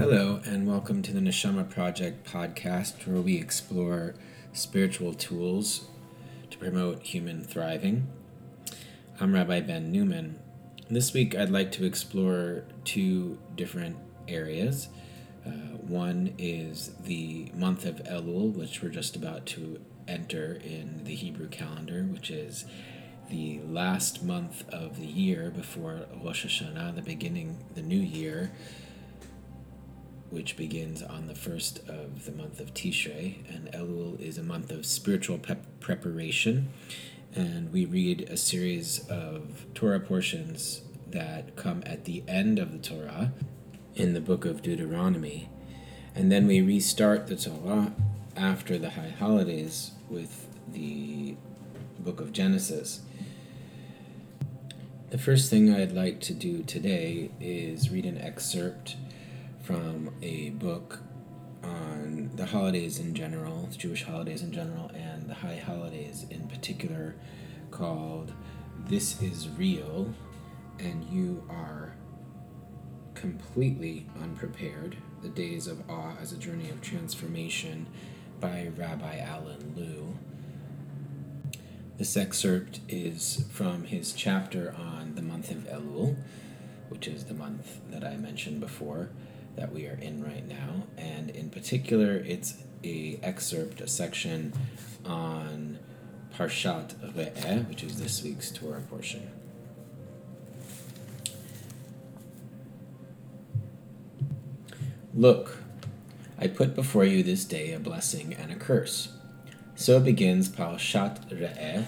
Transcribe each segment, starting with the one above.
Hello, and welcome to the Neshama Project podcast, where we explore spiritual tools to promote human thriving. I'm Rabbi Ben Newman. This week, I'd like to explore two different areas. Uh, one is the month of Elul, which we're just about to enter in the Hebrew calendar, which is the last month of the year before Rosh Hashanah, the beginning, the new year which begins on the first of the month of Tishrei, and Elul is a month of spiritual pep- preparation. And we read a series of Torah portions that come at the end of the Torah in the book of Deuteronomy. And then we restart the Torah after the high holidays with the book of Genesis. The first thing I'd like to do today is read an excerpt from a book on the holidays in general, Jewish holidays in general, and the high holidays in particular, called This is Real, and You Are Completely Unprepared The Days of Awe as a Journey of Transformation by Rabbi Alan Lew. This excerpt is from his chapter on the month of Elul, which is the month that I mentioned before that we are in right now, and in particular, it's a excerpt, a section on Parshat Re'eh, which is this week's Torah portion. Look, I put before you this day a blessing and a curse. So begins Parshat Re'eh,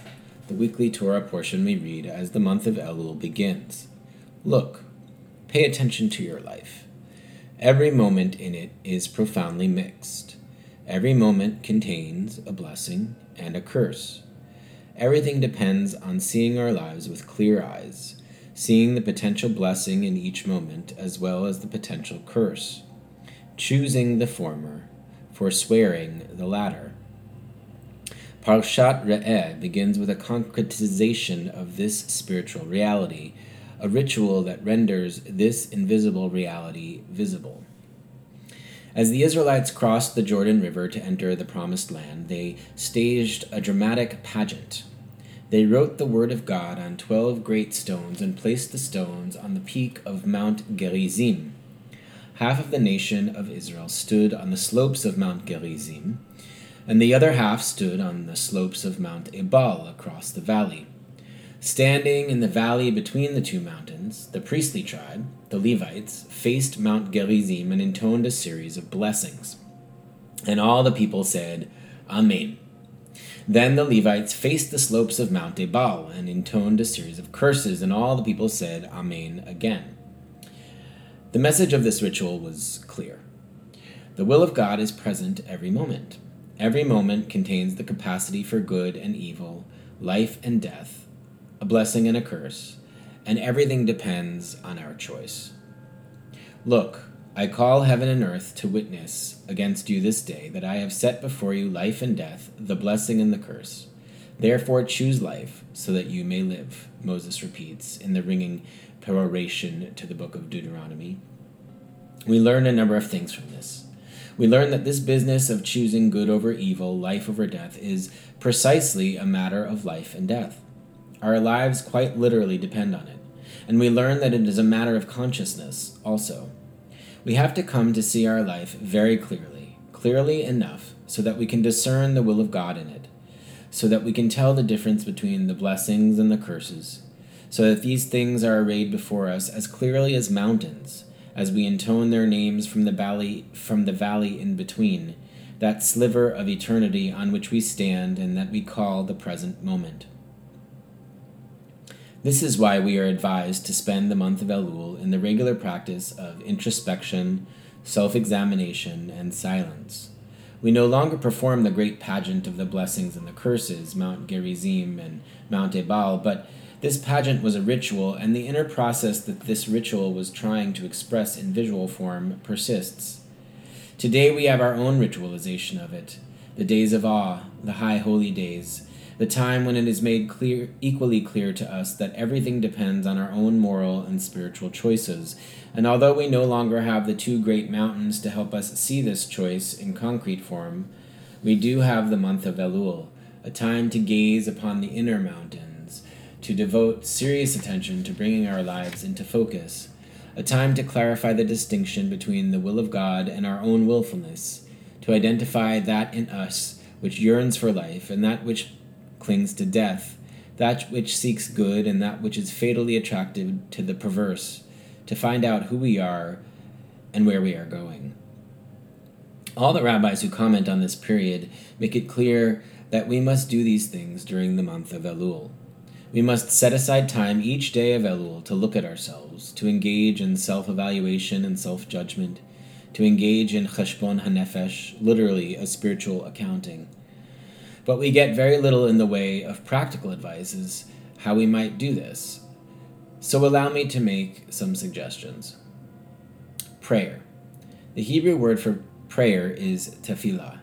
the weekly Torah portion we read as the month of Elul begins. Look, pay attention to your life. Every moment in it is profoundly mixed. Every moment contains a blessing and a curse. Everything depends on seeing our lives with clear eyes, seeing the potential blessing in each moment as well as the potential curse, choosing the former, forswearing the latter. Parshat Re'eh begins with a concretization of this spiritual reality a ritual that renders this invisible reality visible. As the Israelites crossed the Jordan River to enter the Promised Land, they staged a dramatic pageant. They wrote the Word of God on twelve great stones and placed the stones on the peak of Mount Gerizim. Half of the nation of Israel stood on the slopes of Mount Gerizim, and the other half stood on the slopes of Mount Ebal across the valley. Standing in the valley between the two mountains, the priestly tribe, the Levites, faced Mount Gerizim and intoned a series of blessings. And all the people said, Amen. Then the Levites faced the slopes of Mount Ebal and intoned a series of curses, and all the people said, Amen again. The message of this ritual was clear. The will of God is present every moment. Every moment contains the capacity for good and evil, life and death, a blessing and a curse, and everything depends on our choice. Look, I call heaven and earth to witness against you this day that I have set before you life and death, the blessing and the curse. Therefore choose life, so that you may live, Moses repeats in the ringing peroration to the book of Deuteronomy. We learn a number of things from this. We learn that this business of choosing good over evil, life over death, is precisely a matter of life and death. Our lives quite literally depend on it. And we learn that it is a matter of consciousness also. We have to come to see our life very clearly, clearly enough so that we can discern the will of God in it, so that we can tell the difference between the blessings and the curses, so that these things are arrayed before us as clearly as mountains, as we intone their names from the valley from the valley in between, that sliver of eternity on which we stand and that we call the present moment. This is why we are advised to spend the month of Elul in the regular practice of introspection, self examination, and silence. We no longer perform the great pageant of the blessings and the curses, Mount Gerizim and Mount Ebal, but this pageant was a ritual, and the inner process that this ritual was trying to express in visual form persists. Today we have our own ritualization of it the days of awe, the high holy days, the time when it is made clear, equally clear to us that everything depends on our own moral and spiritual choices. And although we no longer have the two great mountains to help us see this choice in concrete form, we do have the month of Elul, a time to gaze upon the inner mountains, to devote serious attention to bringing our lives into focus, a time to clarify the distinction between the will of God and our own willfulness, to identify that in us which yearns for life and that which clings to death, that which seeks good and that which is fatally attracted to the perverse, to find out who we are and where we are going. All the rabbis who comment on this period make it clear that we must do these things during the month of Elul. We must set aside time each day of Elul to look at ourselves, to engage in self evaluation and self judgment, to engage in cheshbon hanefesh, literally a spiritual accounting. But we get very little in the way of practical advice as how we might do this. So allow me to make some suggestions. Prayer. The Hebrew word for prayer is tefillah.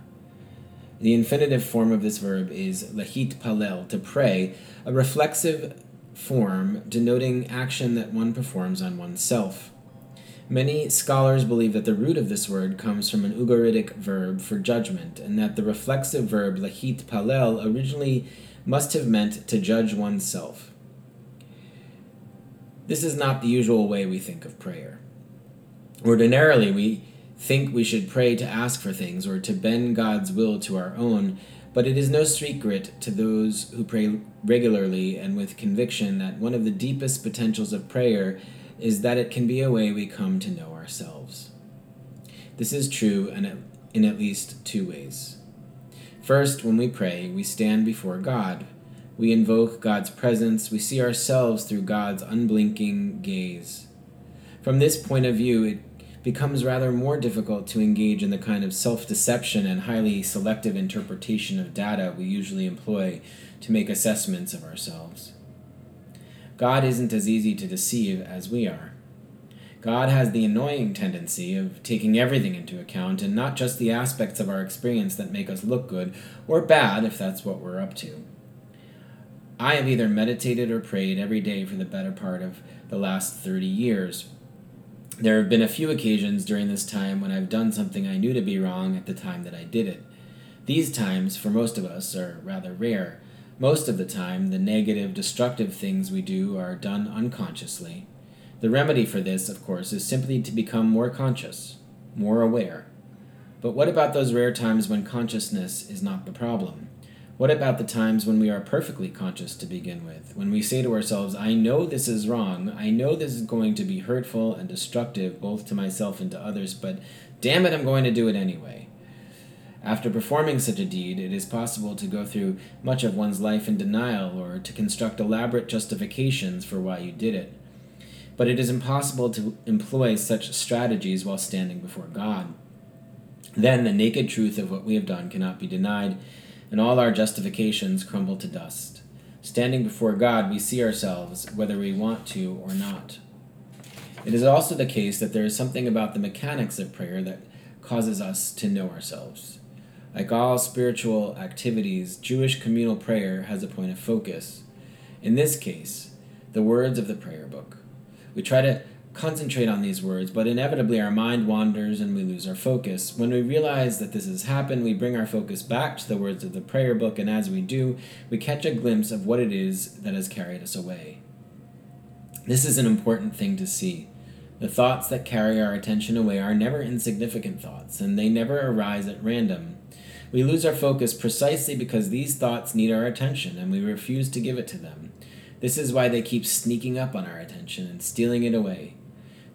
The infinitive form of this verb is lahit palel, to pray, a reflexive form denoting action that one performs on oneself. Many scholars believe that the root of this word comes from an Ugaritic verb for judgment, and that the reflexive verb lahit palel originally must have meant to judge oneself. This is not the usual way we think of prayer. Ordinarily, we think we should pray to ask for things or to bend God's will to our own, but it is no secret to those who pray regularly and with conviction that one of the deepest potentials of prayer is that it can be a way we come to know ourselves. This is true in at least two ways. First, when we pray, we stand before God. We invoke God's presence. We see ourselves through God's unblinking gaze. From this point of view, it becomes rather more difficult to engage in the kind of self deception and highly selective interpretation of data we usually employ to make assessments of ourselves. God isn't as easy to deceive as we are. God has the annoying tendency of taking everything into account and not just the aspects of our experience that make us look good or bad if that's what we're up to. I have either meditated or prayed every day for the better part of the last 30 years there have been a few occasions during this time when I've done something I knew to be wrong at the time that I did it. These times, for most of us, are rather rare. Most of the time, the negative, destructive things we do are done unconsciously. The remedy for this, of course, is simply to become more conscious, more aware. But what about those rare times when consciousness is not the problem? What about the times when we are perfectly conscious to begin with? When we say to ourselves, I know this is wrong, I know this is going to be hurtful and destructive both to myself and to others, but damn it, I'm going to do it anyway. After performing such a deed, it is possible to go through much of one's life in denial or to construct elaborate justifications for why you did it. But it is impossible to employ such strategies while standing before God. Then the naked truth of what we have done cannot be denied and all our justifications crumble to dust. Standing before God, we see ourselves whether we want to or not. It is also the case that there is something about the mechanics of prayer that causes us to know ourselves. Like all spiritual activities, Jewish communal prayer has a point of focus. In this case, the words of the prayer book. We try to concentrate on these words, but inevitably our mind wanders and we lose our focus. When we realize that this has happened, we bring our focus back to the words of the prayer book, and as we do, we catch a glimpse of what it is that has carried us away. This is an important thing to see. The thoughts that carry our attention away are never insignificant thoughts, and they never arise at random. We lose our focus precisely because these thoughts need our attention and we refuse to give it to them. This is why they keep sneaking up on our attention and stealing it away.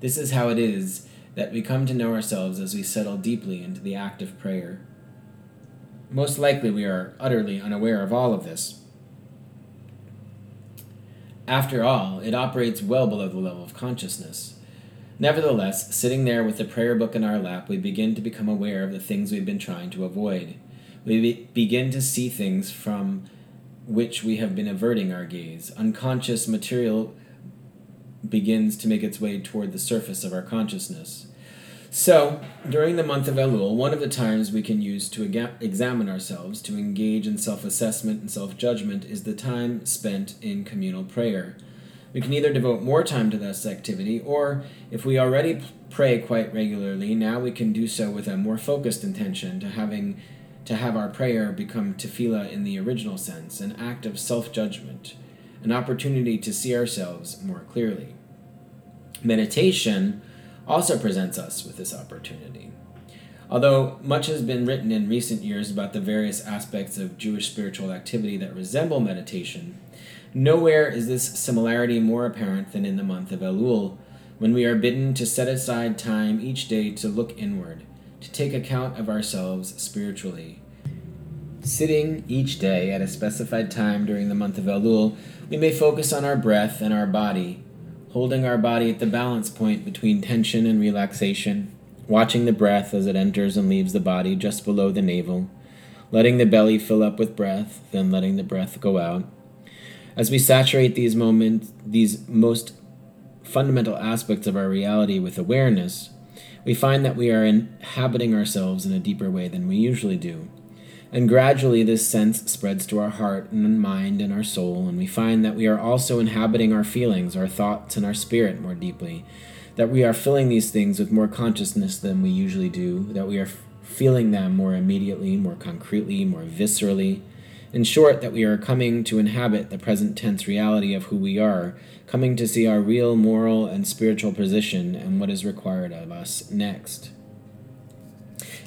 This is how it is that we come to know ourselves as we settle deeply into the act of prayer. Most likely, we are utterly unaware of all of this. After all, it operates well below the level of consciousness. Nevertheless, sitting there with the prayer book in our lap, we begin to become aware of the things we've been trying to avoid. We be- begin to see things from which we have been averting our gaze, unconscious material begins to make its way toward the surface of our consciousness. So, during the month of Elul, one of the times we can use to examine ourselves, to engage in self assessment and self judgment, is the time spent in communal prayer. We can either devote more time to this activity, or if we already pray quite regularly, now we can do so with a more focused intention to having to have our prayer become tefillah in the original sense, an act of self judgment, an opportunity to see ourselves more clearly. Meditation also presents us with this opportunity. Although much has been written in recent years about the various aspects of Jewish spiritual activity that resemble meditation, nowhere is this similarity more apparent than in the month of Elul, when we are bidden to set aside time each day to look inward, to take account of ourselves spiritually. Sitting each day at a specified time during the month of Elul, we may focus on our breath and our body holding our body at the balance point between tension and relaxation, watching the breath as it enters and leaves the body just below the navel, letting the belly fill up with breath, then letting the breath go out. As we saturate these moments, these most fundamental aspects of our reality with awareness, we find that we are inhabiting ourselves in a deeper way than we usually do. And gradually, this sense spreads to our heart and mind and our soul, and we find that we are also inhabiting our feelings, our thoughts, and our spirit more deeply. That we are filling these things with more consciousness than we usually do, that we are feeling them more immediately, more concretely, more viscerally. In short, that we are coming to inhabit the present tense reality of who we are, coming to see our real moral and spiritual position and what is required of us next.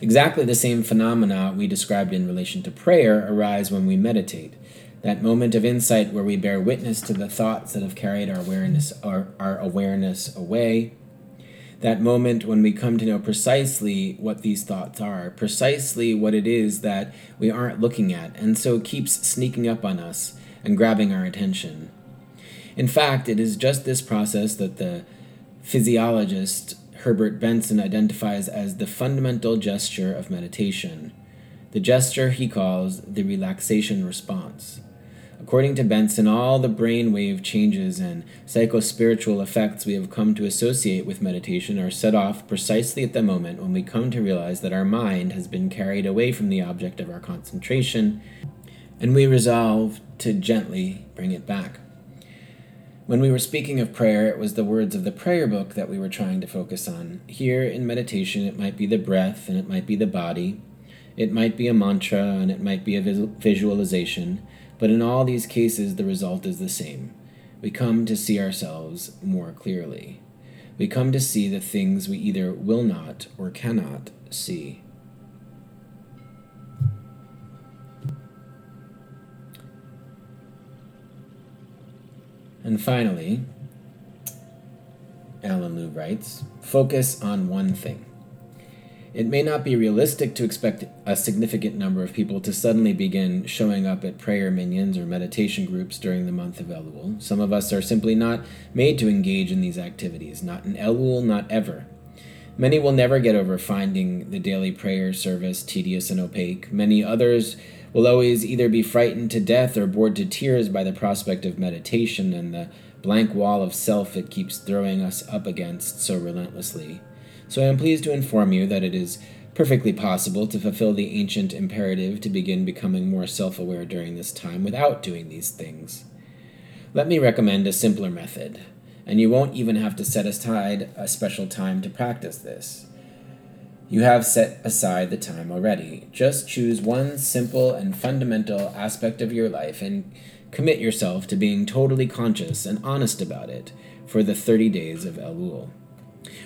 Exactly the same phenomena we described in relation to prayer arise when we meditate. That moment of insight where we bear witness to the thoughts that have carried our awareness, our, our awareness away. That moment when we come to know precisely what these thoughts are, precisely what it is that we aren't looking at, and so keeps sneaking up on us and grabbing our attention. In fact, it is just this process that the physiologist Herbert Benson identifies as the fundamental gesture of meditation, the gesture he calls the relaxation response. According to Benson, all the brainwave changes and psychospiritual effects we have come to associate with meditation are set off precisely at the moment when we come to realize that our mind has been carried away from the object of our concentration, and we resolve to gently bring it back. When we were speaking of prayer, it was the words of the prayer book that we were trying to focus on. Here in meditation, it might be the breath and it might be the body. It might be a mantra and it might be a visualization. But in all these cases, the result is the same. We come to see ourselves more clearly. We come to see the things we either will not or cannot see. And finally, Alan Lew writes focus on one thing. It may not be realistic to expect a significant number of people to suddenly begin showing up at prayer minyans or meditation groups during the month of Elul. Some of us are simply not made to engage in these activities, not in Elul, not ever. Many will never get over finding the daily prayer service tedious and opaque. Many others will always either be frightened to death or bored to tears by the prospect of meditation and the blank wall of self it keeps throwing us up against so relentlessly. So I am pleased to inform you that it is perfectly possible to fulfill the ancient imperative to begin becoming more self aware during this time without doing these things. Let me recommend a simpler method, and you won't even have to set aside a special time to practice this. You have set aside the time already. Just choose one simple and fundamental aspect of your life and commit yourself to being totally conscious and honest about it for the 30 days of Elul.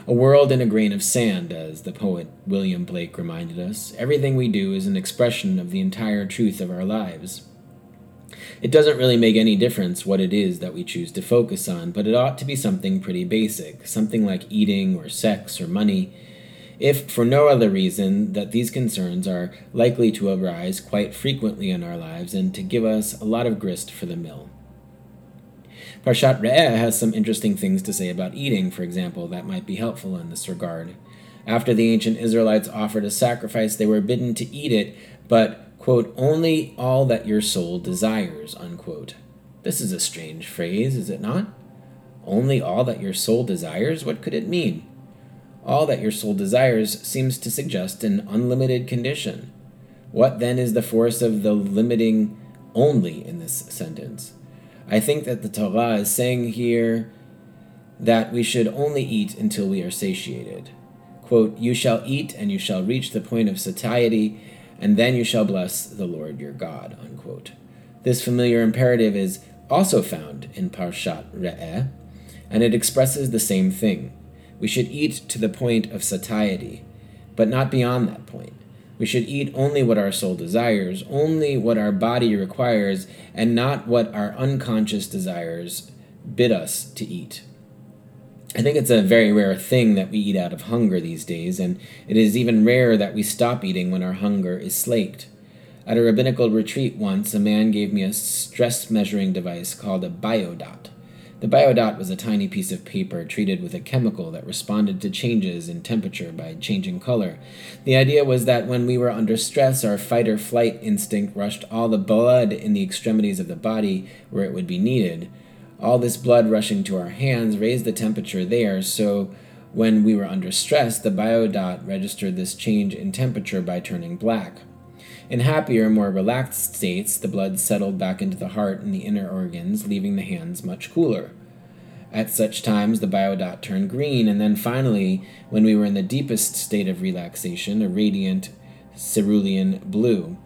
A world in a grain of sand, as the poet William Blake reminded us. Everything we do is an expression of the entire truth of our lives. It doesn't really make any difference what it is that we choose to focus on, but it ought to be something pretty basic, something like eating or sex or money if for no other reason that these concerns are likely to arise quite frequently in our lives and to give us a lot of grist for the mill. Parshat Re'eh has some interesting things to say about eating, for example, that might be helpful in this regard. After the ancient Israelites offered a sacrifice, they were bidden to eat it, but, quote, only all that your soul desires, unquote. This is a strange phrase, is it not? Only all that your soul desires? What could it mean? All that your soul desires seems to suggest an unlimited condition. What then is the force of the limiting only in this sentence? I think that the Torah is saying here that we should only eat until we are satiated. Quote, You shall eat and you shall reach the point of satiety, and then you shall bless the Lord your God. Unquote. This familiar imperative is also found in Parshat Re'eh, and it expresses the same thing. We should eat to the point of satiety, but not beyond that point. We should eat only what our soul desires, only what our body requires, and not what our unconscious desires bid us to eat. I think it's a very rare thing that we eat out of hunger these days, and it is even rarer that we stop eating when our hunger is slaked. At a rabbinical retreat once, a man gave me a stress measuring device called a biodot. The biodot was a tiny piece of paper treated with a chemical that responded to changes in temperature by changing color. The idea was that when we were under stress, our fight or flight instinct rushed all the blood in the extremities of the body where it would be needed. All this blood rushing to our hands raised the temperature there, so when we were under stress, the biodot registered this change in temperature by turning black. In happier, more relaxed states, the blood settled back into the heart and the inner organs, leaving the hands much cooler. At such times, the biodot turned green, and then finally, when we were in the deepest state of relaxation, a radiant cerulean blue.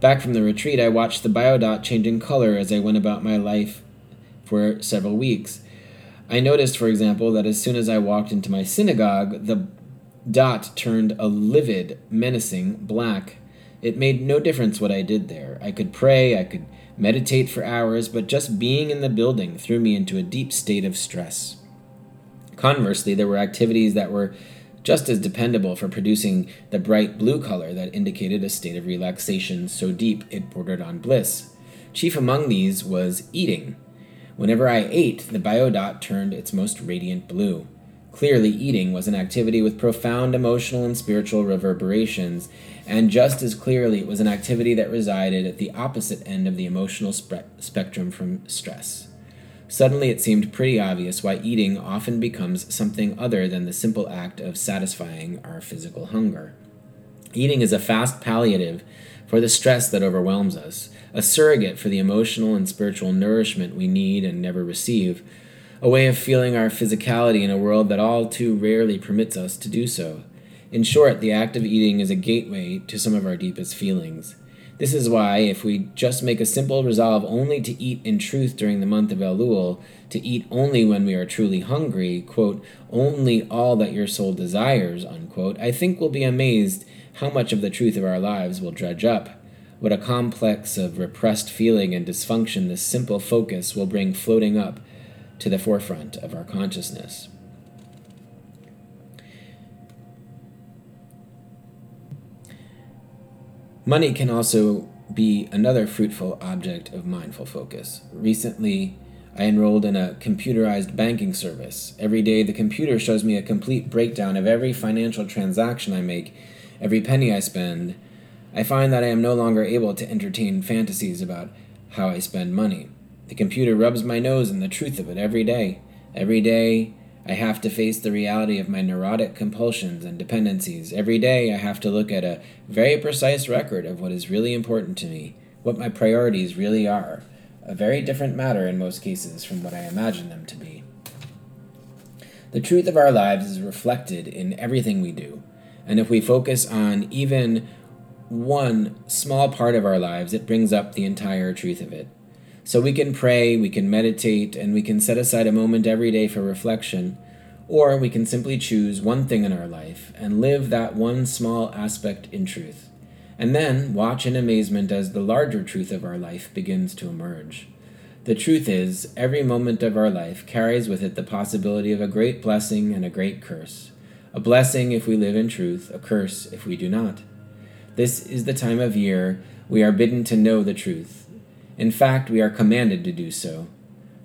Back from the retreat, I watched the biodot changing color as I went about my life for several weeks. I noticed, for example, that as soon as I walked into my synagogue, the dot turned a livid, menacing black. It made no difference what I did there. I could pray, I could meditate for hours, but just being in the building threw me into a deep state of stress. Conversely, there were activities that were just as dependable for producing the bright blue color that indicated a state of relaxation so deep it bordered on bliss. Chief among these was eating. Whenever I ate, the biodot turned its most radiant blue. Clearly, eating was an activity with profound emotional and spiritual reverberations, and just as clearly, it was an activity that resided at the opposite end of the emotional spe- spectrum from stress. Suddenly, it seemed pretty obvious why eating often becomes something other than the simple act of satisfying our physical hunger. Eating is a fast palliative for the stress that overwhelms us, a surrogate for the emotional and spiritual nourishment we need and never receive, a way of feeling our physicality in a world that all too rarely permits us to do so. In short, the act of eating is a gateway to some of our deepest feelings. This is why, if we just make a simple resolve only to eat in truth during the month of Elul, to eat only when we are truly hungry, quote, only all that your soul desires, unquote, I think we'll be amazed how much of the truth of our lives will dredge up. What a complex of repressed feeling and dysfunction this simple focus will bring floating up to the forefront of our consciousness. Money can also be another fruitful object of mindful focus. Recently, I enrolled in a computerized banking service. Every day, the computer shows me a complete breakdown of every financial transaction I make, every penny I spend, I find that I am no longer able to entertain fantasies about how I spend money. The computer rubs my nose in the truth of it every day. Every day, I have to face the reality of my neurotic compulsions and dependencies. Every day, I have to look at a very precise record of what is really important to me, what my priorities really are. A very different matter in most cases from what I imagine them to be. The truth of our lives is reflected in everything we do, and if we focus on even one small part of our lives, it brings up the entire truth of it. So we can pray, we can meditate, and we can set aside a moment every day for reflection, or we can simply choose one thing in our life and live that one small aspect in truth, and then watch in amazement as the larger truth of our life begins to emerge. The truth is, every moment of our life carries with it the possibility of a great blessing and a great curse. A blessing if we live in truth, a curse if we do not. This is the time of year we are bidden to know the truth. In fact, we are commanded to do so.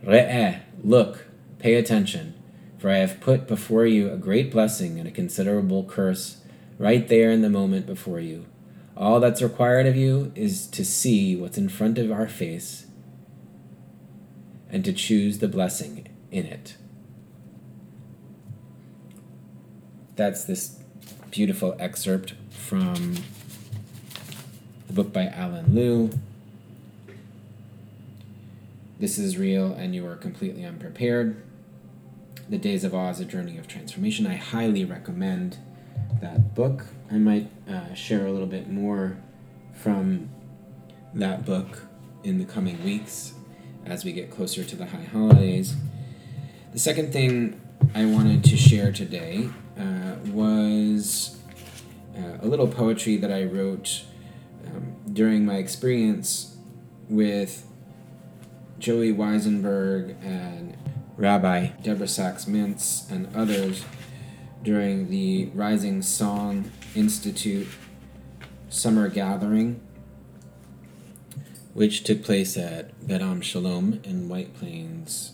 Re'eh, look, pay attention, for I have put before you a great blessing and a considerable curse right there in the moment before you. All that's required of you is to see what's in front of our face and to choose the blessing in it. that's this beautiful excerpt from the book by Alan Lew. This is real and you are completely unprepared. The Days of Awe, A Journey of Transformation. I highly recommend that book. I might uh, share a little bit more from that book in the coming weeks as we get closer to the high holidays. The second thing I wanted to share today uh, was uh, a little poetry that I wrote um, during my experience with Joey Weisenberg and Rabbi Deborah Sacks Mintz and others during the Rising Song Institute summer gathering, which took place at Bet Am Shalom in White Plains,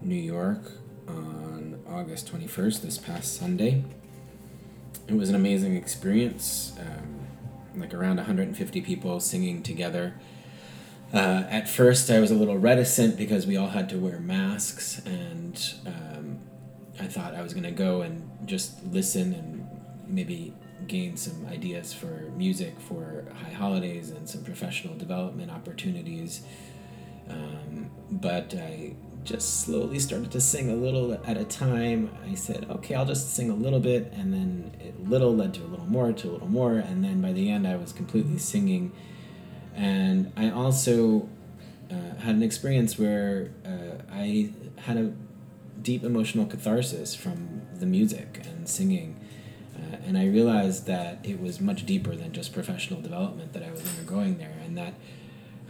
New York on August 21st, this past Sunday. It was an amazing experience, um, like around 150 people singing together uh, at first, I was a little reticent because we all had to wear masks, and um, I thought I was going to go and just listen and maybe gain some ideas for music for high holidays and some professional development opportunities. Um, but I just slowly started to sing a little at a time. I said, okay, I'll just sing a little bit, and then it little led to a little more, to a little more, and then by the end, I was completely singing and I also uh, had an experience where uh, I had a deep emotional catharsis from the music and singing. Uh, and I realized that it was much deeper than just professional development that I was undergoing there, and that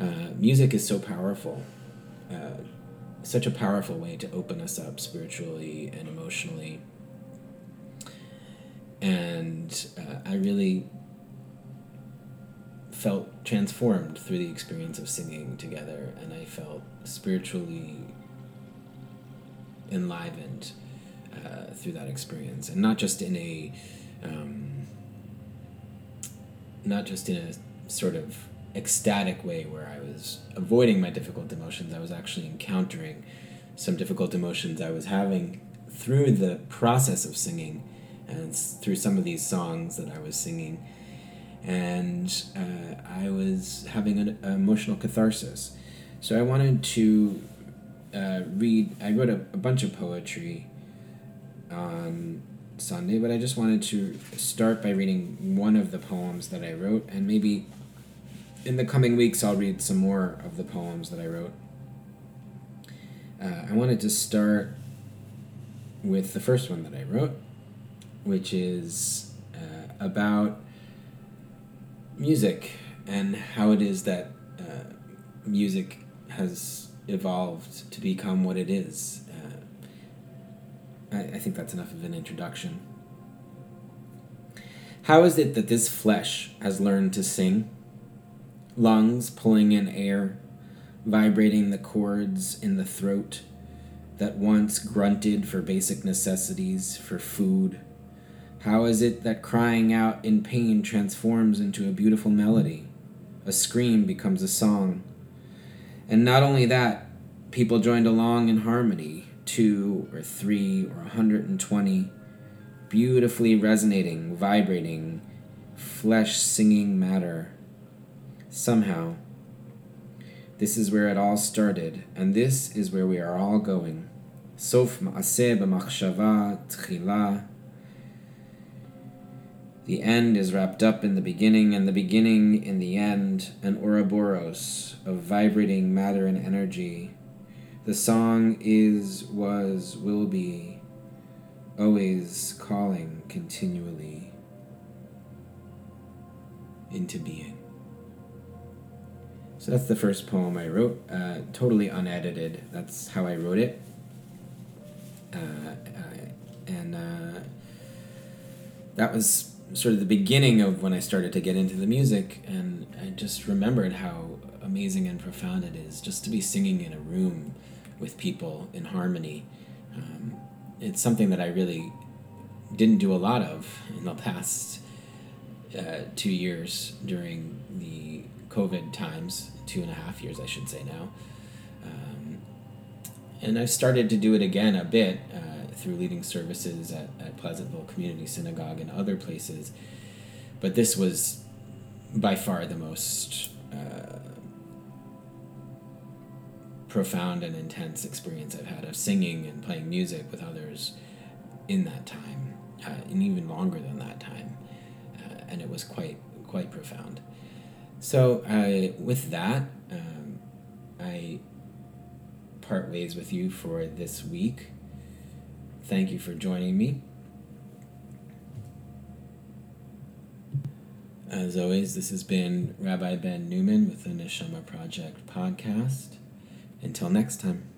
uh, music is so powerful, uh, such a powerful way to open us up spiritually and emotionally. And uh, I really felt transformed through the experience of singing together, and I felt spiritually enlivened uh, through that experience, and not just in a, um, not just in a sort of ecstatic way where I was avoiding my difficult emotions. I was actually encountering some difficult emotions I was having through the process of singing, and through some of these songs that I was singing and uh, I was having an emotional catharsis. So I wanted to uh, read, I wrote a, a bunch of poetry on Sunday, but I just wanted to start by reading one of the poems that I wrote, and maybe in the coming weeks I'll read some more of the poems that I wrote. Uh, I wanted to start with the first one that I wrote, which is uh, about music and how it is that uh, music has evolved to become what it is. Uh, I, I think that's enough of an introduction. How is it that this flesh has learned to sing? Lungs pulling in air, vibrating the chords in the throat that once grunted for basic necessities, for food, how is it that crying out in pain transforms into a beautiful melody? A scream becomes a song. And not only that, people joined along in harmony, two or three or a 120, beautifully resonating, vibrating, flesh singing matter. Somehow, this is where it all started, and this is where we are all going. Sof ma'aseh b'machshava tchila the end is wrapped up in the beginning, and the beginning in the end, an Ouroboros of vibrating matter and energy. The song is, was, will be, always calling continually into being. So that's the first poem I wrote, uh, totally unedited. That's how I wrote it. Uh, uh, and uh, that was sort of the beginning of when I started to get into the music, and I just remembered how amazing and profound it is just to be singing in a room with people in harmony. Um, it's something that I really didn't do a lot of in the past uh, two years during the COVID times, two and a half years, I should say now. Um, and I've started to do it again a bit uh, through leading services at, at Pleasantville Community Synagogue and other places. But this was by far the most uh, profound and intense experience I've had of singing and playing music with others in that time, uh, and even longer than that time. Uh, and it was quite quite profound. So I, with that, um, I part ways with you for this week. Thank you for joining me. As always, this has been Rabbi Ben Newman with the Neshama Project podcast. Until next time.